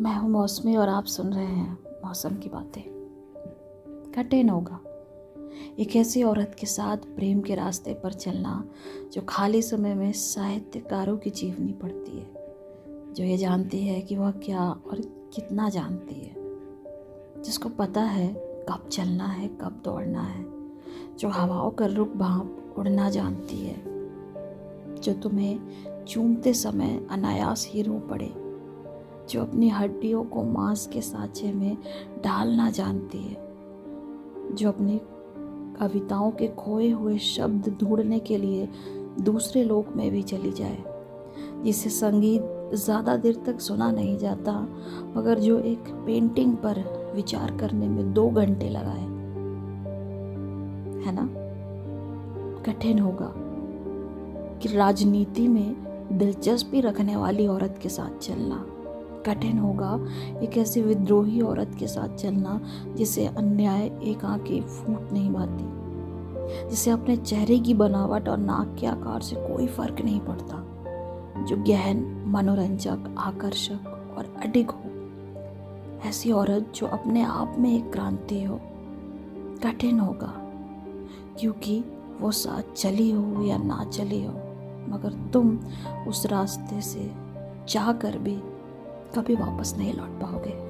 मैं हूँ मौसमी और आप सुन रहे हैं मौसम की बातें। कठिन होगा। एक ऐसी औरत के साथ प्रेम के रास्ते पर चलना जो खाली समय में साहित्यकारों की जीवनी पढ़ती है, जो ये जानती है कि वह क्या और कितना जानती है। जिसको पता है कब चलना है, कब दौड़ना है, जो हवाओं का रुख भाप उड़ना जानती है, जो तुम्हें चूमते समय अनायास ही रो पड़े। जो अपनी हड्डियों को मांस के सांचे में डालना जानती है, जो अपनी कविताओं के खोए हुए शब्द ढूँढने के लिए दूसरे लोक में भी चली जाए, जिसे संगीत ज़्यादा देर तक सुना नहीं जाता, मगर जो एक पेंटिंग पर विचार करने में दो घंटे लगाए। है ना? कठिन होगा कि राजनीति में दिलचस्पी रखने वाली औरत के साथ चलना। कठिन होगा। एक ऐसी विद्रोही औरत के साथ चलना, जिसे अन्याय एक आँखें फूट नहीं पाती, जिसे अपने चेहरे की बनावट और नाक के आकार से कोई फ़र्क नहीं पड़ता, जो गहन, मनोरंजक, आकर्षक और अडिग हो। ऐसी औरत जो अपने आप में एक क्रांति हो, कठिन होगा, क्योंकि वो साथ चली हो या ना चली हो, मगर तुम उस रास्ते से चाह कर भी कभी वापस नहीं लौट पाओगे।